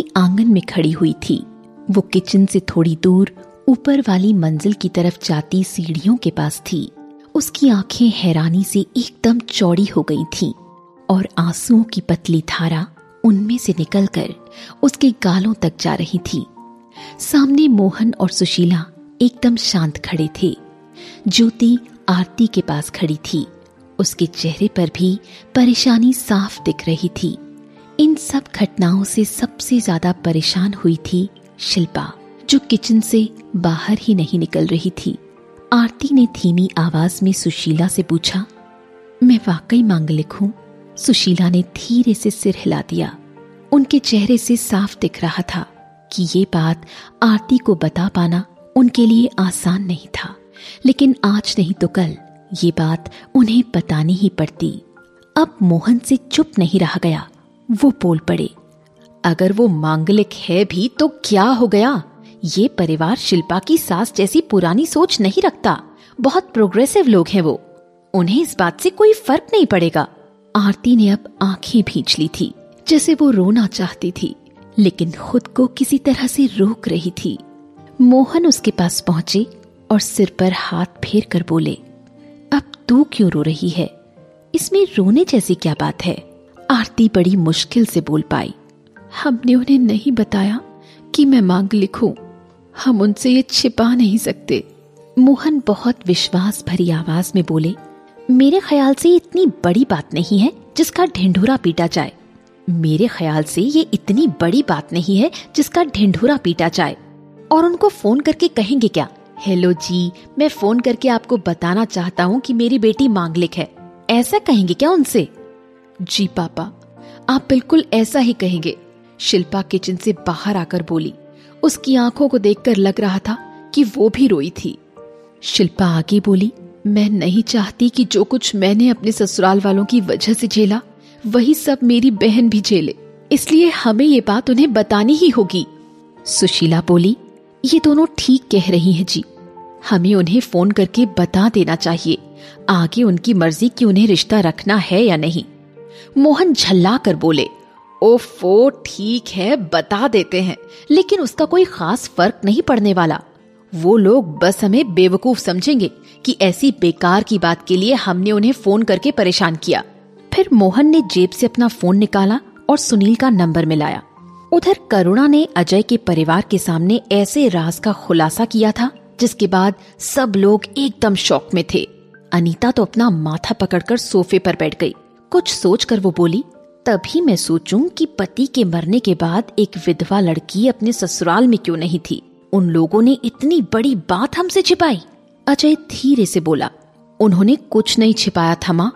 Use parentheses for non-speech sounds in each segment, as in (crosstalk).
आरती आँगन में खड़ी हुई थी। वो किचन से थोड़ी दूर, ऊपर वाली मंजिल की तरफ़ जाती सीढ़ियों के पास थी। उसकी आँखें हैरानी से एकदम चौड़ी हो गई थीं और आंसुओं की पतली धारा उनमें से निकलकर उसके गालों तक जा रही थी। सामने मोहन और सुशीला एकदम शांत खड़े थे। ज्योति आरती के पास खड़ी थी। उसके चेहरे पर भी परेशानी साफ़ दिख रही थी। इन सब घटनाओं से सबसे ज़्यादा परेशान हुई थी शिल्पा, जो किचन से बाहर ही नहीं निकल रही थी। आरती ने धीमी आवाज़ में सुशीला से पूछा, मैं वाकई मांगलिक हूँ? सुशीला ने धीरे से सिर हिला दिया। उनके चेहरे से साफ़ दिख रहा था कि ये बात आरती को बता पाना उनके लिए आसान नहीं था। लेकिन आज नहीं तो कल, ये बात उन्हें बतानी ही पड़ती। अब मोहन से चुप नहीं रहा गया। वो बोल पड़े। अगर वो मांगलिक है भी तो क्या हो गया? ये परिवार शिल्पा की सास जैसी पुरानी सोच नहीं रखता। बहुत प्रोग्रेसिव लोग हैं वो। उन्हें इस बात से कोई फ़र्क नहीं पड़ेगा। आरती ने अब आँखें भींच ली थी, जैसे वो रोना चाहती थी, लेकिन खुद को किसी तरह से रोक रही थी। मोहन उसके पास पहुँचे और सिर पर हाथ फेर कर बोले, अब तू क्यों रो रही है? इसमें रोने जैसी क्या बात है? आरती बड़ी मुश्किल से बोल पाई। हमने उन्हें नहीं बताया कि मैं मांग लिखूं। हम उनसे ये छिपा नहीं सकते। मोहन बहुत विश्वास भरी आवाज़ में बोले, मेरे ख्याल से इतनी बड़ी बात नहीं है जिसका ढिंढोरा पीटा जाए। मेरे ख्याल से ये इतनी बड़ी बात नहीं है जिसका ढिंढोरा पीटा जाए। और उनको फ़ोन करके कहेंगे क्या? हेलो जी, मैं फ़ोन करके आपको बताना चाहता हूँ कि मेरी बेटी मांगलिक है। ऐसा कहेंगे क्या उनसे? जी पापा, आप बिल्कुल ऐसा ही कहेंगे। शिल्पा किचन से बाहर आकर बोली। उसकी आँखों को देखकर लग रहा था कि वो भी रोई थी। शिल्पा आगे बोली, मैं नहीं चाहती कि जो कुछ मैंने अपने ससुराल वालों की वजह से झेला, वही सब मेरी बहन भी झेले। इसलिए हमें ये बात उन्हें बतानी ही होगी। सुशीला बोली, ये दोनों ठीक कह रही हैं जी। हमें उन्हें फ़ोन करके बता देना चाहिए। आगे उनकी मर्ज़ी कि उन्हें रिश्ता रखना है या नहीं। मोहन झल्ला कर बोले, ओफो, ठीक है, बता देते हैं, लेकिन उसका कोई खास फ़र्क नहीं पड़ने वाला। वो लोग बस हमें बेवकूफ़ समझेंगे कि ऐसी बेकार की बात के लिए हमने उन्हें फ़ोन करके परेशान किया। फिर मोहन ने जेब से अपना फ़ोन निकाला और सुनील का नंबर मिलाया। उधर करुणा ने अजय के परिवार के सामने ऐसे राज का खुलासा किया था, जिसके बाद सब लोग एकदम शौक में थे। अनीता तो अपना माथा पकड़कर सोफे पर बैठ गई। कुछ सोचकर वो बोली, तभी मैं सोचूं कि पति के मरने के बाद एक विधवा लड़की अपने ससुराल में क्यों नहीं थी। उन लोगों ने इतनी बड़ी बात हमसे छिपाई। अजय धीरे से बोला, उन्होंने कुछ नहीं छिपाया था माँ।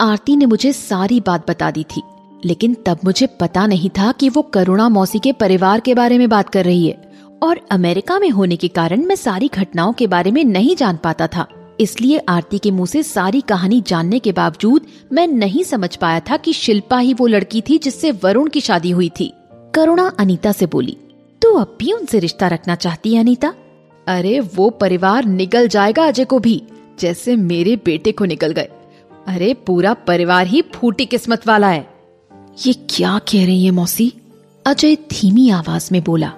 आरती ने मुझे सारी बात बता दी थी, लेकिन तब मुझे पता नहीं था कि वो करुणा मौसी के परिवार के बारे में बात कर रही है, और अमेरिका में होने के कारण मैं सारी घटनाओं के बारे में नहीं जान पाता था। इसलिए आरती के मुँह से सारी कहानी जानने के बावजूद मैं नहीं समझ पाया था कि शिल्पा ही वो लड़की थी जिससे वरुण की शादी हुई थी। करुणा अनीता से बोली, तू अब भी उनसे रिश्ता रखना चाहती है अनीता? अरे, वो परिवार निकल जाएगा अजय को भी, जैसे मेरे बेटे को निकल गए। अरे, पूरा परिवार ही फूटी किस्मत वाला है। ये क्या कह रही है मौसी? अजय धीमी आवाज़ में बोला,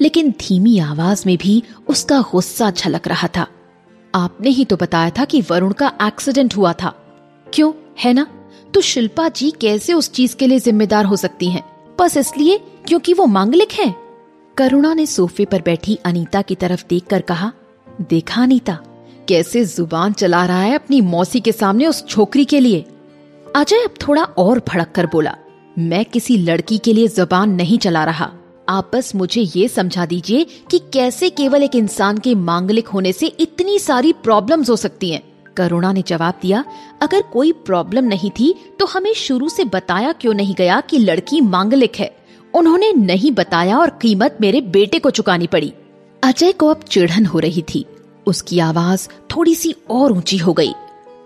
लेकिन धीमी आवाज़ में भी उसका गुस्सा झलक रहा था। आपने ही तो बताया था कि वरुण का एक्सीडेंट हुआ था। क्यों? है ना? तो शिल्पा जी कैसे उस चीज़ के लिए जिम्मेदार हो सकती हैं? बस इसलिए क्योंकि वो मांगलिक हैं। करुणा ने सोफे पर बैठी अनीता की तरफ़ देखकर कहा, देखा अनीता, कैसे ज़ुबान चला रहा है अपनी मौसी के सामने उस छोकरी के लिए? अजय अब थोड़ा और भड़क कर बोला, मैं किसी लड़की के लिए ज़ुबान नहीं चला रहा। आप बस मुझे ये समझा दीजिए कि कैसे केवल एक इंसान के मांगलिक होने से इतनी सारी प्रॉब्लम्स हो सकती हैं। करुणा ने जवाब दिया, अगर कोई प्रॉब्लम नहीं थी तो हमें शुरू से बताया क्यों नहीं गया कि लड़की मांगलिक है? उन्होंने नहीं बताया और कीमत मेरे बेटे को चुकानी पड़ी। अजय को अब चिढ़न हो रही थी। उसकी आवाज़ थोड़ी सी और ऊँची हो गई।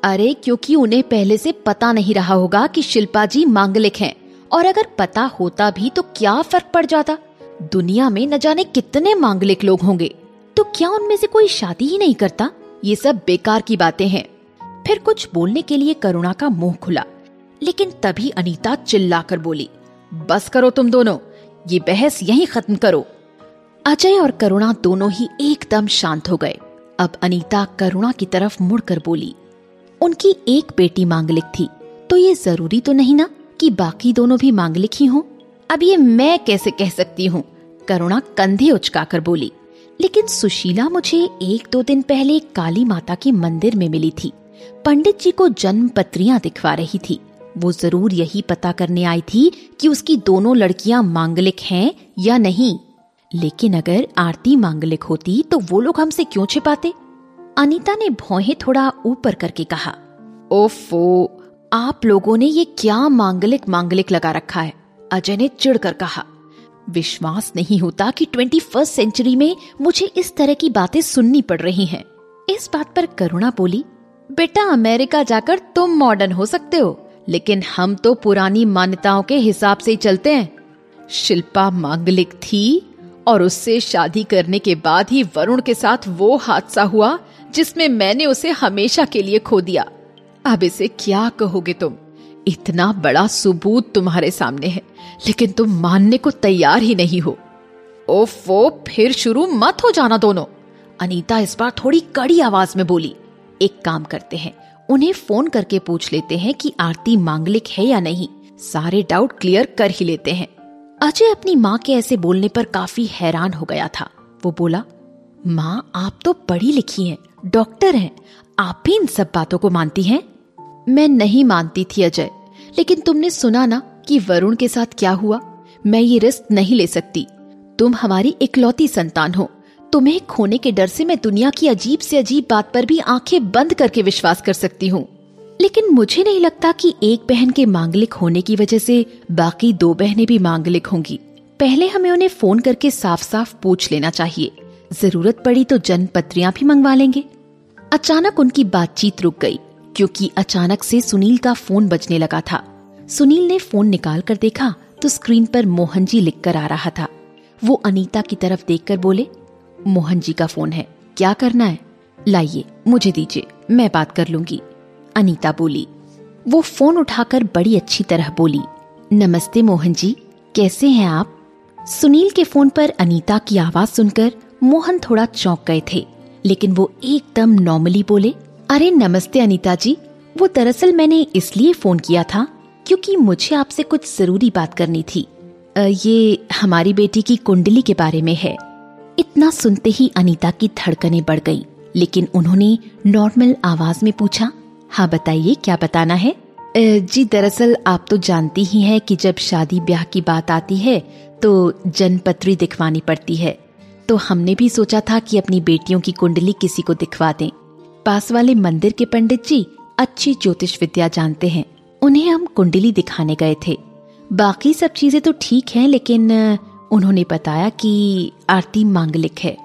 अरे, क्योंकि उन्हें पहले से पता नहीं रहा होगा कि शिल्पा जी मांगलिक हैं, और अगर पता होता भी तो क्या फ़र्क पड़ जाता? दुनिया में न जाने कितने मांगलिक लोग होंगे। तो क्या उनमें से कोई शादी ही नहीं करता? ये सब बेकार की बातें हैं। फिर कुछ बोलने के लिए करुणा का मुँह खुला। लेकिन तभी अनीता चिल्लाकर बोली, बस करो तुम दोनों। ये बहस यहीं खत्म करो। अजय और करुणा दोनों ही एकदम शांत हो गए। अब अनीता करुणा की तरफ़ मुड़कर बोली, उनकी एक बेटी मांगलिक थी। तो ये ज़रूरी तो नहीं ना कि बाकी दोनों भी मांगलिक ही हों? अब ये मैं कैसे कह सकती हूँ? करुणा कंधे उचकाकर बोली, लेकिन सुशीला मुझे एक दो दिन पहले काली माता के मंदिर में मिली थी। पंडित जी को जन्म पत्रियाँ दिखवा रही थी। वो ज़रूर यही पता करने आई थी कि उसकी दोनों लड़कियाँ मांगलिक हैं या नहीं। लेकिन अगर आरती मांगलिक होती तो वो लोग हमसे क्यों छिपाते? अनीता ने भौहे थोड़ा ऊपर करके कहा, ओफो, आप लोगों ने ये क्या मांगलिक मांगलिक लगा रखा है? अजय ने चिढ़कर कहा, विश्वास नहीं होता कि ट्वेंटी फ़र्स्ट सेंचुरी में मुझे इस तरह की बातें सुननी पड़ रही हैं। इस बात पर करुणा बोली, बेटा, अमेरिका जाकर तुम मॉडर्न हो सकते हो, लेकिन हम तो पुरानी मान्यताओं के हिसाब से ही चलते हैं। शिल्पा मांगलिक थी और उससे शादी करने के बाद ही वरुण के साथ वो हादसा हुआ जिसमें मैंने उसे हमेशा के लिए खो दिया। अब इसे क्या कहोगे तुम? इतना बड़ा सबूत तुम्हारे सामने है लेकिन तुम मानने को तैयार ही नहीं हो। ओफो फिर शुरू मत हो जाना दोनों। अनीता इस बार थोड़ी कड़ी आवाज़ में बोली एक काम करते हैं उन्हें फ़ोन करके पूछ लेते हैं कि आरती मांगलिक है या नहीं। सारे डाउट क्लियर कर ही लेते हैं। अजय अपनी माँ के ऐसे बोलने पर काफ़ी हैरान हो गया था। वो बोला माँ आप तो पढ़ी लिखी हैं, डॉक्टर हैं, आप भी इन सब बातों को मानती हैं? मैं नहीं मानती थी अजय। लेकिन तुमने सुना ना कि वरुण के साथ क्या हुआ? मैं ये रिस्क नहीं ले सकती। तुम हमारी इकलौती संतान हो। तुम्हें खोने के डर से मैं दुनिया की अजीब से अजीब बात पर भी आँखें बंद करके विश्वास कर सकती हूँ। लेकिन मुझे नहीं लगता कि एक बहन के मांगलिक होने की वजह से बाकी दो बहनें भी मांगलिक होंगी। पहले हमें उन्हें फ़ोन करके साफ़ साफ़ पूछ लेना चाहिए। ज़रूरत पड़ी तो जन्म पत्रियाँ भी मंगवा लेंगे। अचानक उनकी बातचीत रुक गई। क्योंकि अचानक से सुनील का फ़ोन बजने लगा था। सुनील ने फ़ोन निकाल कर देखा तो स्क्रीन पर मोहन जी लिख कर आ रहा था। वो अनीता की तरफ़ देखकर बोले मोहन जी का फ़ोन है, क्या करना है? लाइए, मुझे दीजिए, मैं बात कर लूँगी। अनीता बोली। वो फ़ोन उठाकर बड़ी अच्छी तरह बोली, नमस्ते मोहन जी कैसे हैं आप? सुनील के फ़ोन पर अनीता की आवाज़ सुनकर मोहन थोड़ा चौंक गए थे, लेकिन वो एकदम नॉर्मली बोले अरे नमस्ते अनीता जी वो दरअसल मैंने इसलिए फ़ोन किया था क्योंकि मुझे आपसे कुछ ज़रूरी बात करनी थी। ये हमारी बेटी की कुंडली के बारे में है। इतना सुनते ही अनीता की धड़कनें बढ़ गईं, लेकिन उन्होंने नॉर्मल आवाज़ में पूछा हाँ बताइए क्या बताना है? जी दरअसल आप तो जानती ही हैं कि जब शादी ब्याह की बात आती है तो जनपत्री दिखवानी पड़ती है। तो हमने भी सोचा था कि अपनी बेटियों की कुंडली किसी को दिखवा दें। पास वाले मंदिर के पंडित जी अच्छी ज्योतिष विद्या जानते हैं। उन्हें हम कुंडली दिखाने गए थे। बाकी सब चीज़ें तो ठीक हैं, लेकिन उन्होंने बताया कि आरती मांगलिक है।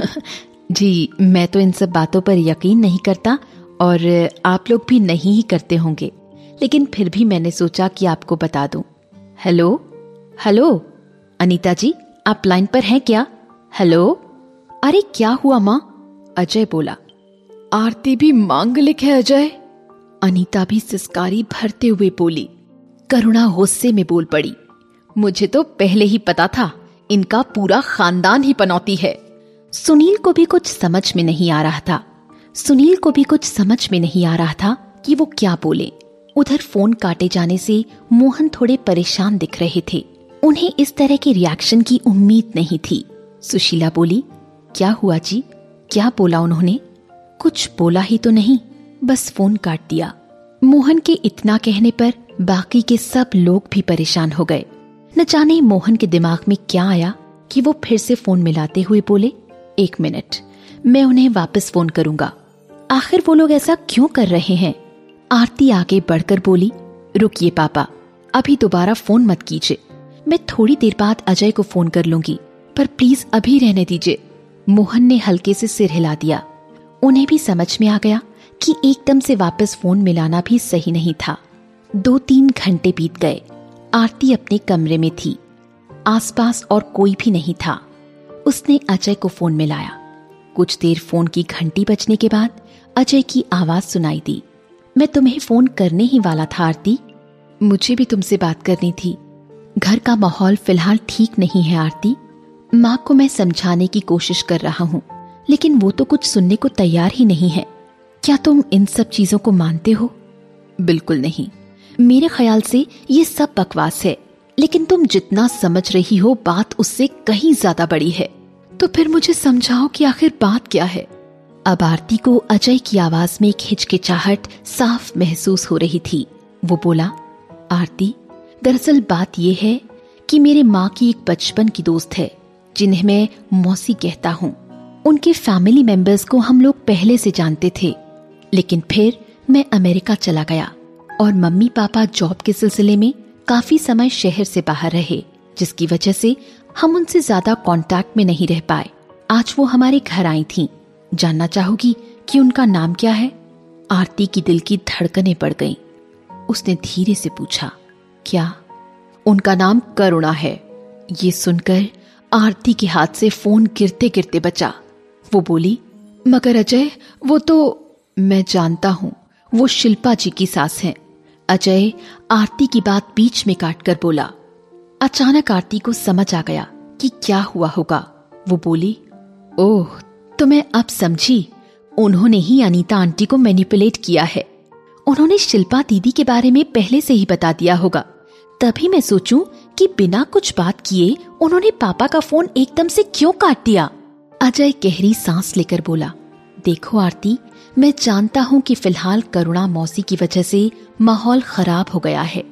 (laughs) जी, मैं तो इन सब बातों पर यकीन नहीं करता, और आप लोग भी नहीं ही करते होंगे। लेकिन फिर भी मैंने सोचा कि आपको बता दूँ। हेलो? हेलो? अनीता जी, आप लाइन पर हैं क्या? हेलो? अरे, क्या हुआ माँ? अजय बोला। आरती भी मांगलिक है अजय। अनीता भी सिस्कारी भरते हुए बोली, करुणा गुस्से में बोल पड़ी। मुझे तो पहले ही पता था, इनका पूरा खानदान ही पनौती है। सुनील को भी कुछ समझ में नहीं आ रहा था। सुनील को भी कुछ समझ में नहीं आ रहा था कि वो क्या बोले। उधर फ़ोन काटे जाने से मोहन थोड़े परेशान दिख रहे थे। उन्हें इस तरह के रिएक्शन की उम्मीद नहीं थी। सुशीला बोली, क्या हुआ जी? क्या बोला उन्होंने? कुछ बोला ही तो नहीं, बस फ़ोन काट दिया। मोहन के इतना कहने पर बाकी के सब लोग भी परेशान हो गए। न जाने मोहन के दिमाग में क्या आया कि वो फिर से फ़ोन मिलाते हुए बोले, एक मिनट, मैं उन्हें वापस फ़ोन करूँगा। आखिर वो लोग ऐसा क्यों कर रहे हैं? आरती आगे बढ़कर बोली, रुकिए पापा, अभी दोबारा फ़ोन मत कीजिए। मैं थोड़ी देर बाद अजय को फ़ोन कर लूँगी, पर प्लीज़ अभी रहने दीजिए। मोहन ने हल्के से सिर हिला दिया। उन्हें भी समझ में आ गया कि एकदम से वापस फ़ोन मिलाना भी सही नहीं था। दो तीन घंटे बीत गए। आरती अपने कमरे में थी। आसपास और कोई भी नहीं था। उसने अजय को फ़ोन मिलाया। कुछ देर फ़ोन की घंटी बजने के बाद अजय की आवाज़ सुनाई दी। मैं तुम्हें फ़ोन करने ही वाला था, आरती। मुझे भी तुमसे बात करनी थी। घर का माहौल फ़िलहाल ठीक नहीं है, आरती। माँ को मैं समझाने की कोशिश कर रहा हूँ। लेकिन वो तो कुछ सुनने को तैयार ही नहीं है। क्या तुम इन सब चीज़ों को मानते हो? बिल्कुल नहीं। मेरे ख्याल से ये सब बकवास है, लेकिन तुम जितना समझ रही हो, बात उससे कहीं ज़्यादा बड़ी है। तो फिर मुझे समझाओ कि आखिर बात क्या है। अब आरती को अजय की आवाज़ में एक हिचकिचाहट साफ़ महसूस हो रही थी। वो बोला, आरती, दरअसल बात यह है कि मेरे माँ की एक बचपन की दोस्त है, जिन्हें मैं मौसी कहता हूँ। उनके फैमिली मेंबर्स को हम लोग पहले से जानते थे। लेकिन फिर मैं अमेरिका चला गया और मम्मी पापा जॉब के सिलसिले में काफ़ी समय शहर से बाहर रहे, जिसकी वजह से हम उनसे ज़्यादा कांटेक्ट में नहीं रह पाए। आज वो हमारे घर आई थी। जानना चाहोगी कि उनका नाम क्या है? आरती की दिल की धड़कनें बढ़ गईं। उसने धीरे से पूछा, क्या? उनका नाम करुणा है। ये सुनकर आरती के हाथ से फ़ोन गिरते गिरते बचा। वो बोली, मगर अजय, वो तो मैं जानता हूँ, वो शिल्पा जी की सास है। अजय आरती की बात बीच में काटकर बोला। अचानक आरती को समझ आ गया कि क्या हुआ होगा। वो बोली, ओह तो मैं अब समझी। उन्होंने ही अनीता आंटी को मैनिपुलेट किया है। उन्होंने शिल्पा दीदी के बारे में पहले से ही बता दिया होगा। तभी मैं सोचूं कि बिना कुछ बात किए उन्होंने पापा का फ़ोन एकदम से क्यों काट दिया? अजय गहरी सांस लेकर बोला, देखो आरती, मैं जानता हूँ कि फ़िलहाल करुणा मौसी की वजह से माहौल खराब हो गया है,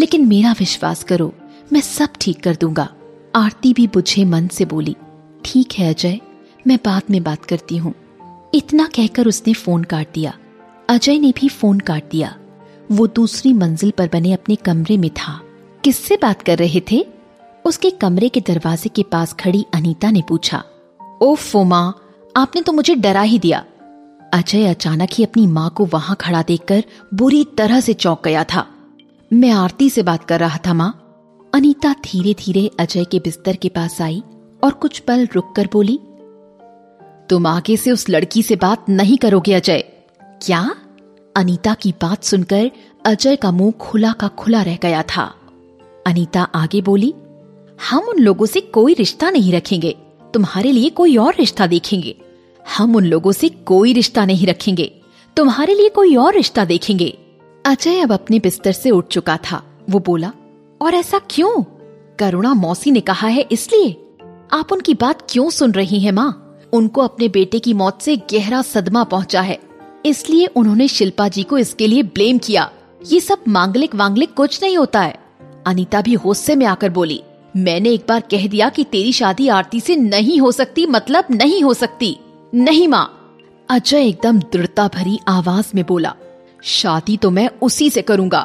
लेकिन मेरा विश्वास करो, मैं सब ठीक कर दूँगा, आरती भी बुझे मन से बोली। ठीक है अजय, मैं बाद में बात करती हूँ। इतना कहकर उसने फ़ोन काट दिया। अजय ने भी फ़ोन काट दिया। वो दूसरी मंजिल पर बने अपने कमरे में था। किससे बात कर रहे थे? उसके कमरे के दरवाजे के पास खड़ी अनीता ने पूछा। ओ फोमा, आपने तो मुझे डरा ही दिया। अजय अचानक ही अपनी माँ को वहाँ खड़ा देखकर बुरी तरह से चौंक गया था। मैं आरती से बात कर रहा था माँ। अनीता धीरे धीरे अजय के बिस्तर के पास आई और कुछ पल रुककर बोली, तुम आगे से उस लड़की से बात नहीं करोगे अजय। क्या? अनीता की बात सुनकर अजय का मुँह खुला का खुला रह गया था। अनीता आगे बोली, हम उन लोगों से कोई रिश्ता नहीं रखेंगे। तुम्हारे लिए कोई और रिश्ता देखेंगे। हम उन लोगों से कोई रिश्ता नहीं रखेंगे। तुम्हारे लिए कोई और रिश्ता देखेंगे। अजय अब अपने बिस्तर से उठ चुका था। वो बोला, और ऐसा क्यों? करुणा मौसी ने कहा है इसलिए। आप उनकी बात क्यों सुन रही हैं माँ? उनको अपने बेटे की मौत से गहरा सदमा पहुँचा है। इसलिए उन्होंने शिल्पा जी को इसके लिए ब्लेम किया। ये सब मांगलिक वांगलिक कुछ नहीं होता है। अनीता भी गुस्से में आकर बोली मैंने एक बार कह दिया कि तेरी शादी आरती से नहीं हो सकती मतलब नहीं हो सकती। नहीं माँ। अजय एकदम दृढ़ता भरी आवाज़ में बोला, शादी तो मैं उसी से करूँगा।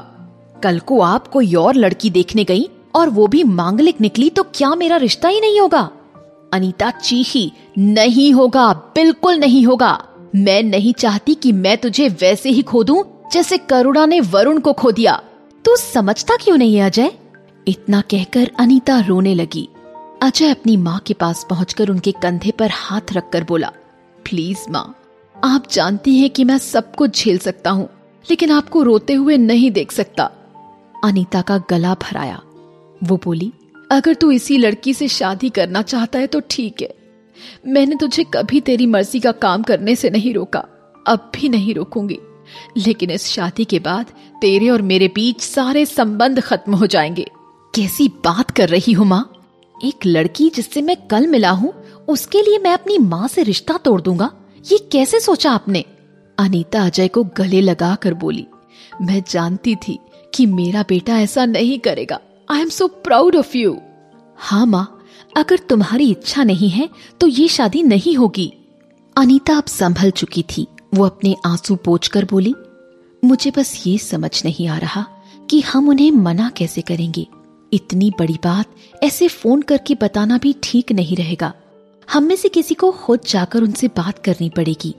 कल को आप कोई और लड़की देखने गई और वो भी मांगलिक निकली तो क्या मेरा रिश्ता ही नहीं होगा? अनीता चीखी, नहीं होगा, बिल्कुल नहीं होगा। मैं नहीं चाहती कि मैं तुझे वैसे ही खो दूँ जैसे करुणा ने वरुण को खो दिया। तू समझता क्यों नहीं है अजय? इतना कहकर अनीता रोने लगी। अजय अपनी माँ के पास पहुंचकर उनके कंधे पर हाथ रखकर बोला, प्लीज़ माँ, आप जानती हैं कि मैं सब कुछ झेल सकता हूँ, लेकिन आपको रोते हुए नहीं देख सकता। अनीता का गला भराया। वो बोली, अगर तू इसी लड़की से शादी करना चाहता है तो ठीक है। मैंने तुझे कभी तेरी मर्ज़ी का काम करने से नहीं रोका, अब भी नहीं रोकूँगी। लेकिन इस शादी के बाद तेरे और मेरे बीच सारे संबंध खत्म हो जाएँगे। कैसी बात कर रही हूँ माँ? एक लड़की जिससे मैं कल मिला हूँ, उसके लिए मैं अपनी माँ से रिश्ता तोड़ दूँगा। ये कैसे सोचा आपने? अनीता अजय को गले लगा कर बोली, मैं जानती थी कि मेरा बेटा ऐसा नहीं करेगा। I am so proud of you हाँ माँ, अगर तुम्हारी इच्छा नहीं है तो ये शादी नहीं होगी। अनीता अब संभल चुकी थी। वो अपने आँसू पोछ कर बोली, मुझे बस ये समझ नहीं आ रहा कि हम उन्हें मना कैसे करेंगे। इतनी बड़ी बात ऐसे फ़ोन करके बताना भी ठीक नहीं रहेगा। हम में से किसी को खुद जाकर उनसे बात करनी पड़ेगी।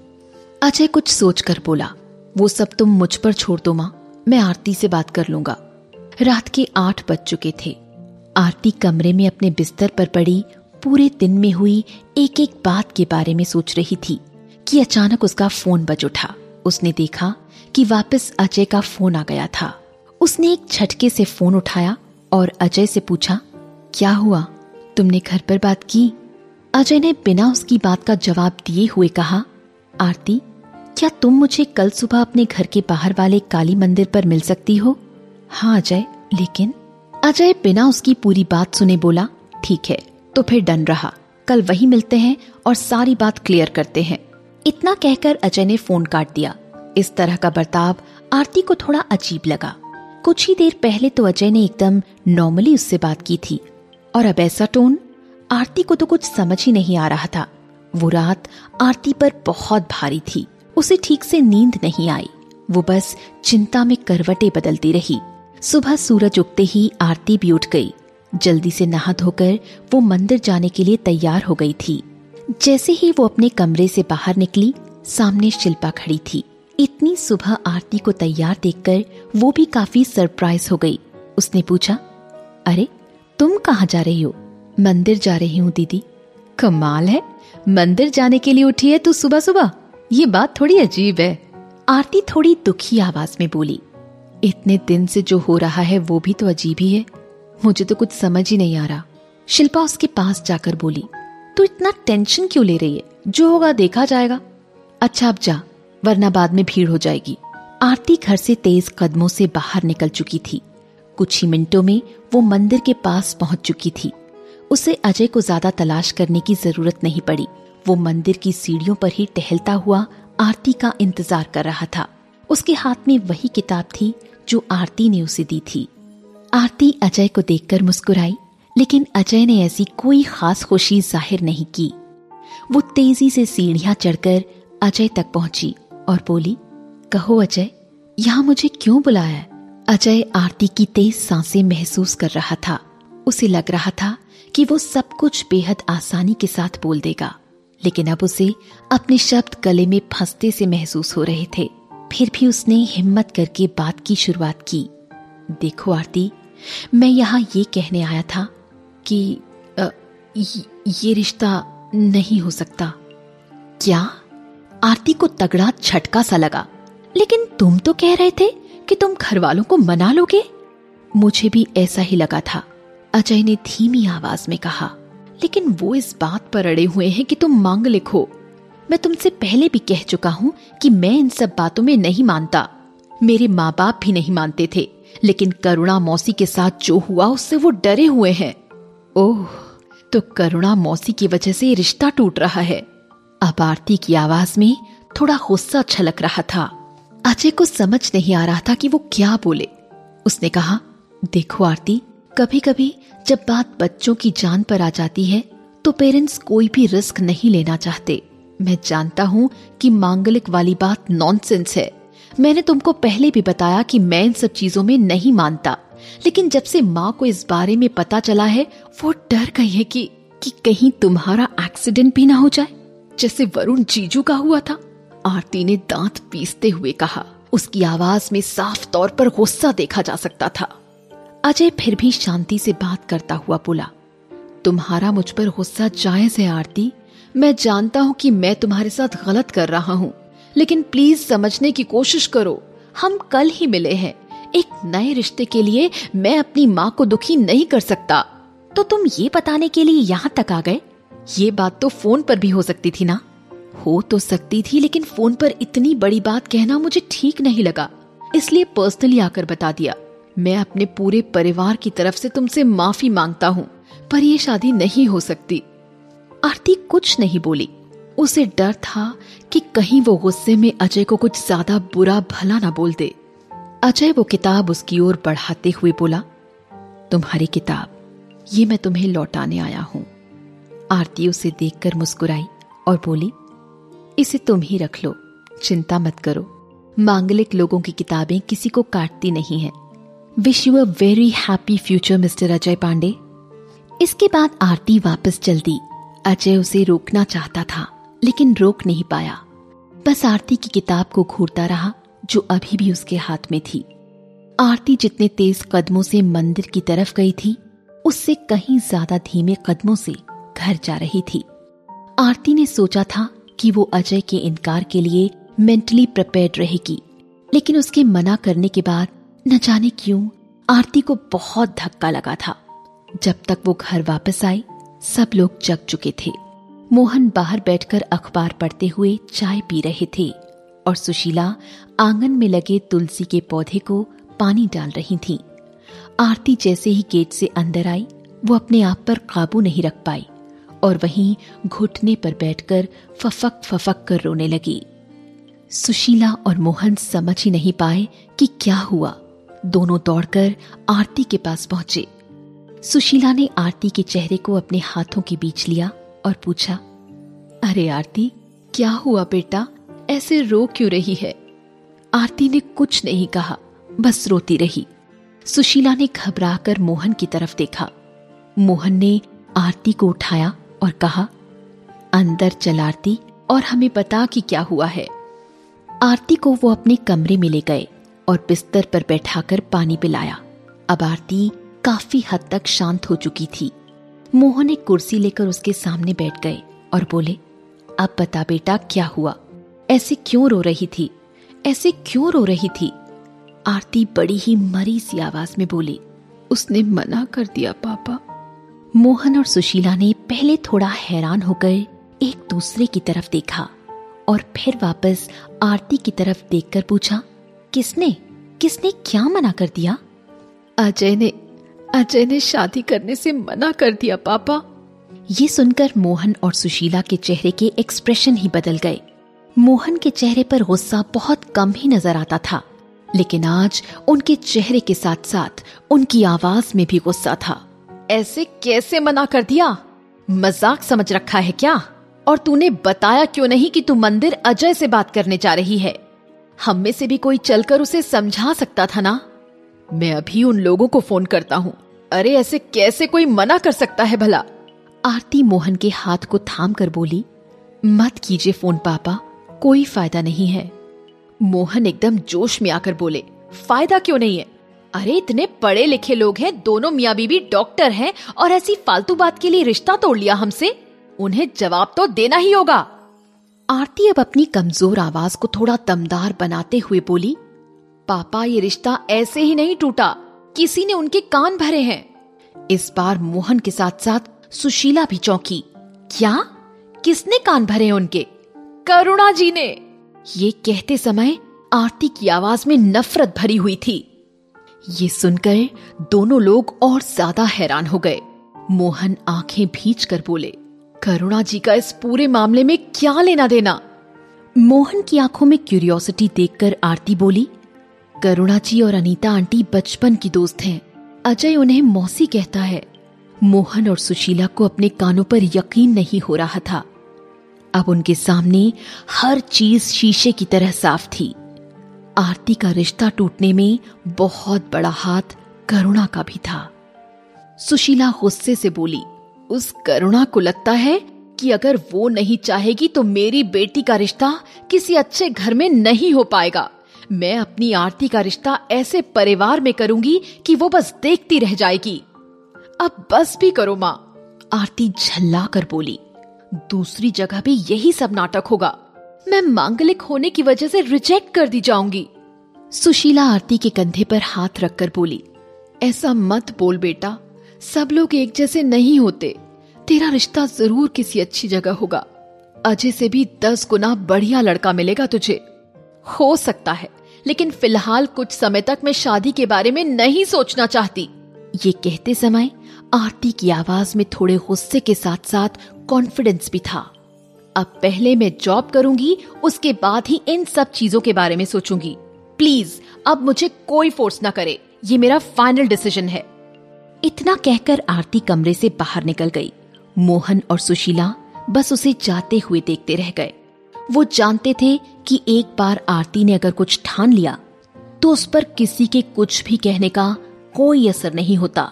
अजय कुछ सोचकर बोला, वो सब तुम मुझ पर छोड़ दो माँ, मैं आरती से बात कर लूँगा। रात के आठ बज चुके थे। आरती कमरे में अपने बिस्तर पर पड़ी, पूरे दिन में हुई एक एक बात के बारे में सोच रही थी कि अचानक उसका फ़ोन बज उठा। उसने देखा कि वापस अजय का फ़ोन आ गया था। उसने एक झटके से फ़ोन उठाया और अजय से पूछा, क्या हुआ? तुमने घर पर बात की? अजय ने बिना उसकी बात का जवाब दिए हुए कहा, आरती, क्या तुम मुझे कल सुबह अपने घर के बाहर वाले काली मंदिर पर मिल सकती हो? हाँ अजय, लेकिन? अजय बिना उसकी पूरी बात सुने बोला, ठीक है। तो फिर डन रहा। कल वही मिलते हैं और सारी बात क्लियर करते हैं। इतना कहकर अजय ने फ़ोन काट दिया। इस तरह का बर्ताव आरती को थोड़ा अजीब लगा। कुछ ही देर पहले तो अजय ने एकदम नॉर्मली उससे बात की थी। और अब ऐसा टोन, आरती को तो कुछ समझ ही नहीं आ रहा था। वो रात आरती पर बहुत भारी थी। उसे ठीक से नींद नहीं आई। वो बस चिंता में करवटें बदलती रही। सुबह सूरज उगते ही आरती भी उठ गई। जल्दी से नहा धोकर वो मंदिर जाने के लिए तैयार हो गई थी। जैसे ही वो अपने कमरे से बाहर निकली, सामने शिल्पा खड़ी थी। इतनी सुबह आरती को तैयार देखकर वो भी काफ़ी सरप्राइज़ हो गई। उसने पूछा, अरे, तुम कहाँ जा रही हो? मंदिर जा रही हूँ, दीदी। कमाल है। मंदिर जाने के लिए उठी है तू सुबह सुबह ये बात थोड़ी अजीब है। आरती थोड़ी दुखी आवाज़ में बोली, इतने दिन से जो हो रहा है वो भी तो अजीब ही है। मुझे तो कुछ समझ ही नहीं आ रहा। शिल्पा उसके पास जाकर बोली, तू इतना टेंशन क्यों ले रही है? जो होगा देखा जाएगा। अच्छा अब जा। वरना बाद में भीड़ हो जाएगी। आरती घर से तेज कदमों से बाहर निकल चुकी थी। कुछ ही मिनटों में वो मंदिर के पास पहुँच चुकी थी। उसे अजय को ज़्यादा तलाश करने की ज़रूरत नहीं पड़ी। वो मंदिर की सीढ़ियों पर ही टहलता हुआ आरती का इंतज़ार कर रहा था। उसके हाथ में वही किताब थी जो आरती ने उसे दी थी। आरती अजय को देखकर मुस्कुराई, लेकिन अजय ने ऐसी कोई खास खुशी ज़ाहिर नहीं की। वो तेज़ी से सीढ़ियाँ चढ़कर अजय तक पहुँची। और बोली कहो अजय यहाँ मुझे क्यों बुलाया? है अजय आरती की तेज साँसें महसूस कर रहा था। उसे लग रहा था कि वो सब कुछ बेहद आसानी के साथ बोल देगा। लेकिन अब उसे अपने शब्द गले में फंसते से महसूस हो रहे थे। फिर भी उसने हिम्मत करके बात की शुरुआत की। देखो आरती मैं यहाँ ये कहने आया था कि आ, ये रिश्ता नहीं हो सकता। क्या? आरती को तगड़ा झटका सा लगा। लेकिन तुम तो कह रहे थे कि तुम घर वालों को मना लोगे? मुझे भी ऐसा ही लगा था, अजय ने धीमी आवाज़ में कहा। लेकिन वो इस बात पर अड़े हुए हैं कि तुम मांग लिखो। मैं तुमसे पहले भी कह चुका हूँ कि मैं इन सब बातों में नहीं मानता। मेरे माँ बाप भी नहीं मानते थे, लेकिन करुणा मौसी के साथ जो हुआ उससे वो डरे हुए हैं। ओह तो करुणा मौसी की वजह से रिश्ता टूट रहा है। अब आरती की आवाज़ में थोड़ा गुस्सा छलक रहा था। अजय को समझ नहीं आ रहा था कि वो क्या बोले। उसने कहा, देखो आरती कभी कभी जब बात बच्चों की जान पर आ जाती है तो पेरेंट्स कोई भी रिस्क नहीं लेना चाहते। मैं जानता हूँ कि मांगलिक वाली बात नॉनसेंस है। मैंने तुमको पहले भी बताया कि मैं इन सब चीज़ों में नहीं मानता। लेकिन जब से माँ को इस बारे में पता चला है, वो डर गई है कि कि कहीं तुम्हारा एक्सीडेंट भी ना हो जाए। जैसे वरुण जीजू का हुआ था। आरती ने दांत पीसते हुए कहा, उसकी आवाज़ में साफ़ तौर पर गुस्सा देखा जा सकता था। अजय फिर भी शांति से बात करता हुआ बोला, तुम्हारा मुझ पर गुस्सा जायज़ है, आरती। मैं जानता हूँ कि मैं तुम्हारे साथ गलत कर रहा हूँ, लेकिन प्लीज़ समझने की कोशिश करो। हम कल ही मिले हैं। एक नए रिश्ते के लिए मैं अपनी माँ को दुखी नहीं कर सकता। तो तुम ये बताने के लिए यहाँ तक आ गए? ये बात तो फ़ोन पर भी हो सकती थी ना। हो तो सकती थी, लेकिन फ़ोन पर इतनी बड़ी बात कहना मुझे ठीक नहीं लगा। इसलिए पर्सनली आकर बता दिया, मैं अपने पूरे परिवार की तरफ़ से तुमसे माफ़ी माँगता हूँ, पर यह शादी नहीं हो सकती। आरती कुछ नहीं बोली। उसे डर था कि कहीं वो गुस्से में अजय को कुछ ज़्यादा बुरा भला ना बोल दे। अजय वो किताब उसकी ओर बढ़ाते हुए बोला, तुम्हारी किताब, ये मैं तुम्हें लौटाने आया हूँ। आरती उसे देखकर मुस्कुराई और बोली, इसे तुम ही रख लो, चिंता मत करो। मांगलिक लोगों की किताबें किसी को काटती नहीं है। Wish you a very happy future mister Ajay Pandey इसके बाद आरती वापस चल दी अजय उसे रोकना चाहता था, लेकिन रोक नहीं पाया। बस आरती की किताब को घूरता रहा, जो अभी भी उसके हाथ में थी। आरती जितने तेज कदमों से मंदिर की तरफ़ गई थी, उससे कहीं ज़्यादा धीमे कदमों से घर जा रही थी। आरती ने सोचा था कि वो अजय के इनकार के लिए मेंटली प्रिपेयर्ड रहेगी। लेकिन उसके मना करने के बाद न जाने क्यों आरती को बहुत धक्का लगा था। जब तक वो घर वापस आई, सब लोग जग चुके थे। मोहन बाहर बैठकर अखबार पढ़ते हुए चाय पी रहे थे और सुशीला आँगन में लगे तुलसी के पौधे को पानी डाल रही थी। आरती जैसे ही गेट से अंदर आई, वो अपने आप पर काबू नहीं रख पाई। और वहीं घुटने पर बैठकर फफक फफक कर रोने लगी। सुशीला और मोहन समझ ही नहीं पाए कि क्या हुआ। दोनों दौड़कर आरती के पास पहुँचे। सुशीला ने आरती के चेहरे को अपने हाथों के बीच लिया और पूछा, अरे आरती, क्या हुआ बेटा? ऐसे रो क्यों रही है? आरती ने कुछ नहीं कहा, बस रोती रही। सुशीला ने घबराकर मोहन की तरफ़ देखा। मोहन ने आरती को उठाया और कहा, अंदर चल आरती और हमें बता कि क्या हुआ है. आरती को वो अपने कमरे में ले गए और बिस्तर पर बैठाकर पानी पिलाया। अब आरती काफ़ी हद तक शांत हो चुकी थी। मोहन एक कुर्सी लेकर उसके सामने बैठ गए और बोले, अब बता बेटा, क्या हुआ? ऐसे क्यों रो रही थी? ऐसे क्यों रो रही थी? आरती बड़ी ही मरी सी आवाज़ में बोली, उसने मना कर दिया, पापा। मोहन और सुशीला ने पहले थोड़ा हैरान होकर एक दूसरे की तरफ़ देखा और फिर वापस आरती की तरफ़ देखकर पूछा किसने? किसने क्या मना कर दिया? अजय ने अजय ने शादी करने से मना कर दिया पापा। ये सुनकर मोहन और सुशीला के चेहरे के एक्सप्रेशन ही बदल गए। मोहन के चेहरे पर गुस्सा बहुत कम ही नज़र आता था लेकिन आज उनके चेहरे के साथ साथ उनकी आवाज़ में भी गुस्सा था। ऐसे कैसे मना कर दिया? मज़ाक समझ रखा है क्या? और तूने बताया क्यों नहीं कि तू मंदिर अजय से बात करने जा रही है? हम में से भी कोई चलकर उसे समझा सकता था ना? मैं अभी उन लोगों को फ़ोन करता हूँ। अरे, ऐसे कैसे कोई मना कर सकता है भला? आरती मोहन के हाथ को थाम कर बोली, मत कीजिए फ़ोन, पापा, कोई फ़ायदा नहीं है। मोहन एकदम जोश में आकर बोले, फ़ायदा क्यों नहीं है? अरे, इतने पढ़े लिखे लोग हैं, दोनों मियाँ बीबी डॉक्टर हैं, और ऐसी फालतू बात के लिए रिश्ता तोड़ लिया हमसे? उन्हें जवाब तो देना ही होगा। आरती अब अपनी कमज़ोर आवाज़ को थोड़ा दमदार बनाते हुए बोली, पापा, ये रिश्ता ऐसे ही नहीं टूटा। किसी ने उनके कान भरे हैं। इस बार मोहन के साथ साथ सुशीला भी चौंकी, क्या? किसने कान भरे उनके? करुणा जी ने! ये कहते समय आरती की आवाज़ में नफरत भरी हुई थी। ये सुनकर दोनों लोग और ज़्यादा हैरान हो गए। मोहन आँखें भींच कर बोले, करुणा जी का इस पूरे मामले में क्या लेना देना? मोहन की आँखों में क्यूरियोसिटी देखकर आरती बोली, करुणा जी और अनीता आंटी बचपन की दोस्त हैं। अजय उन्हें मौसी कहता है। मोहन और सुशीला को अपने कानों पर यकीन नहीं हो रहा था। अब उनके सामने हर चीज़ शीशे की तरह साफ़ थी। आरती का रिश्ता टूटने में बहुत बड़ा हाथ करुणा का भी था। सुशीला गुस्से से बोली, उस करुणा को लगता है कि अगर वो नहीं चाहेगी तो मेरी बेटी का रिश्ता किसी अच्छे घर में नहीं हो पाएगा। मैं अपनी आरती का रिश्ता ऐसे परिवार में करूँगी कि वो बस देखती रह जाएगी। अब बस भी करो माँ। आरती झल्ला कर बोली, दूसरी जगह भी यही सब नाटक होगा। मैं मांगलिक होने की वजह से रिजेक्ट कर दी जाऊँगी। सुशीला आरती के कंधे पर हाथ रखकर बोली, ऐसा मत बोल बेटा, सब लोग एक जैसे नहीं होते। तेरा रिश्ता ज़रूर किसी अच्छी जगह होगा। अजय से भी दस गुना बढ़िया लड़का मिलेगा तुझे। हो सकता है, लेकिन फ़िलहाल कुछ समय तक मैं शादी के बारे में नहीं सोचना चाहती। ये कहते समय आरती की आवाज़ में थोड़े गुस्से के साथ साथ कॉन्फिडेंस भी था। अब पहले मैं जॉब करूँगी, उसके बाद ही इन सब चीज़ों के बारे में सोचूँगी। प्लीज़ अब मुझे कोई फोर्स ना करे। ये मेरा फाइनल डिसीज़न है। इतना कहकर आरती कमरे से बाहर निकल गई। मोहन और सुशीला बस उसे जाते हुए देखते रह गए। वो जानते थे कि एक बार आरती ने अगर कुछ ठान लिया तो उस पर किसी के कुछ भी कहने का कोई असर नहीं होता।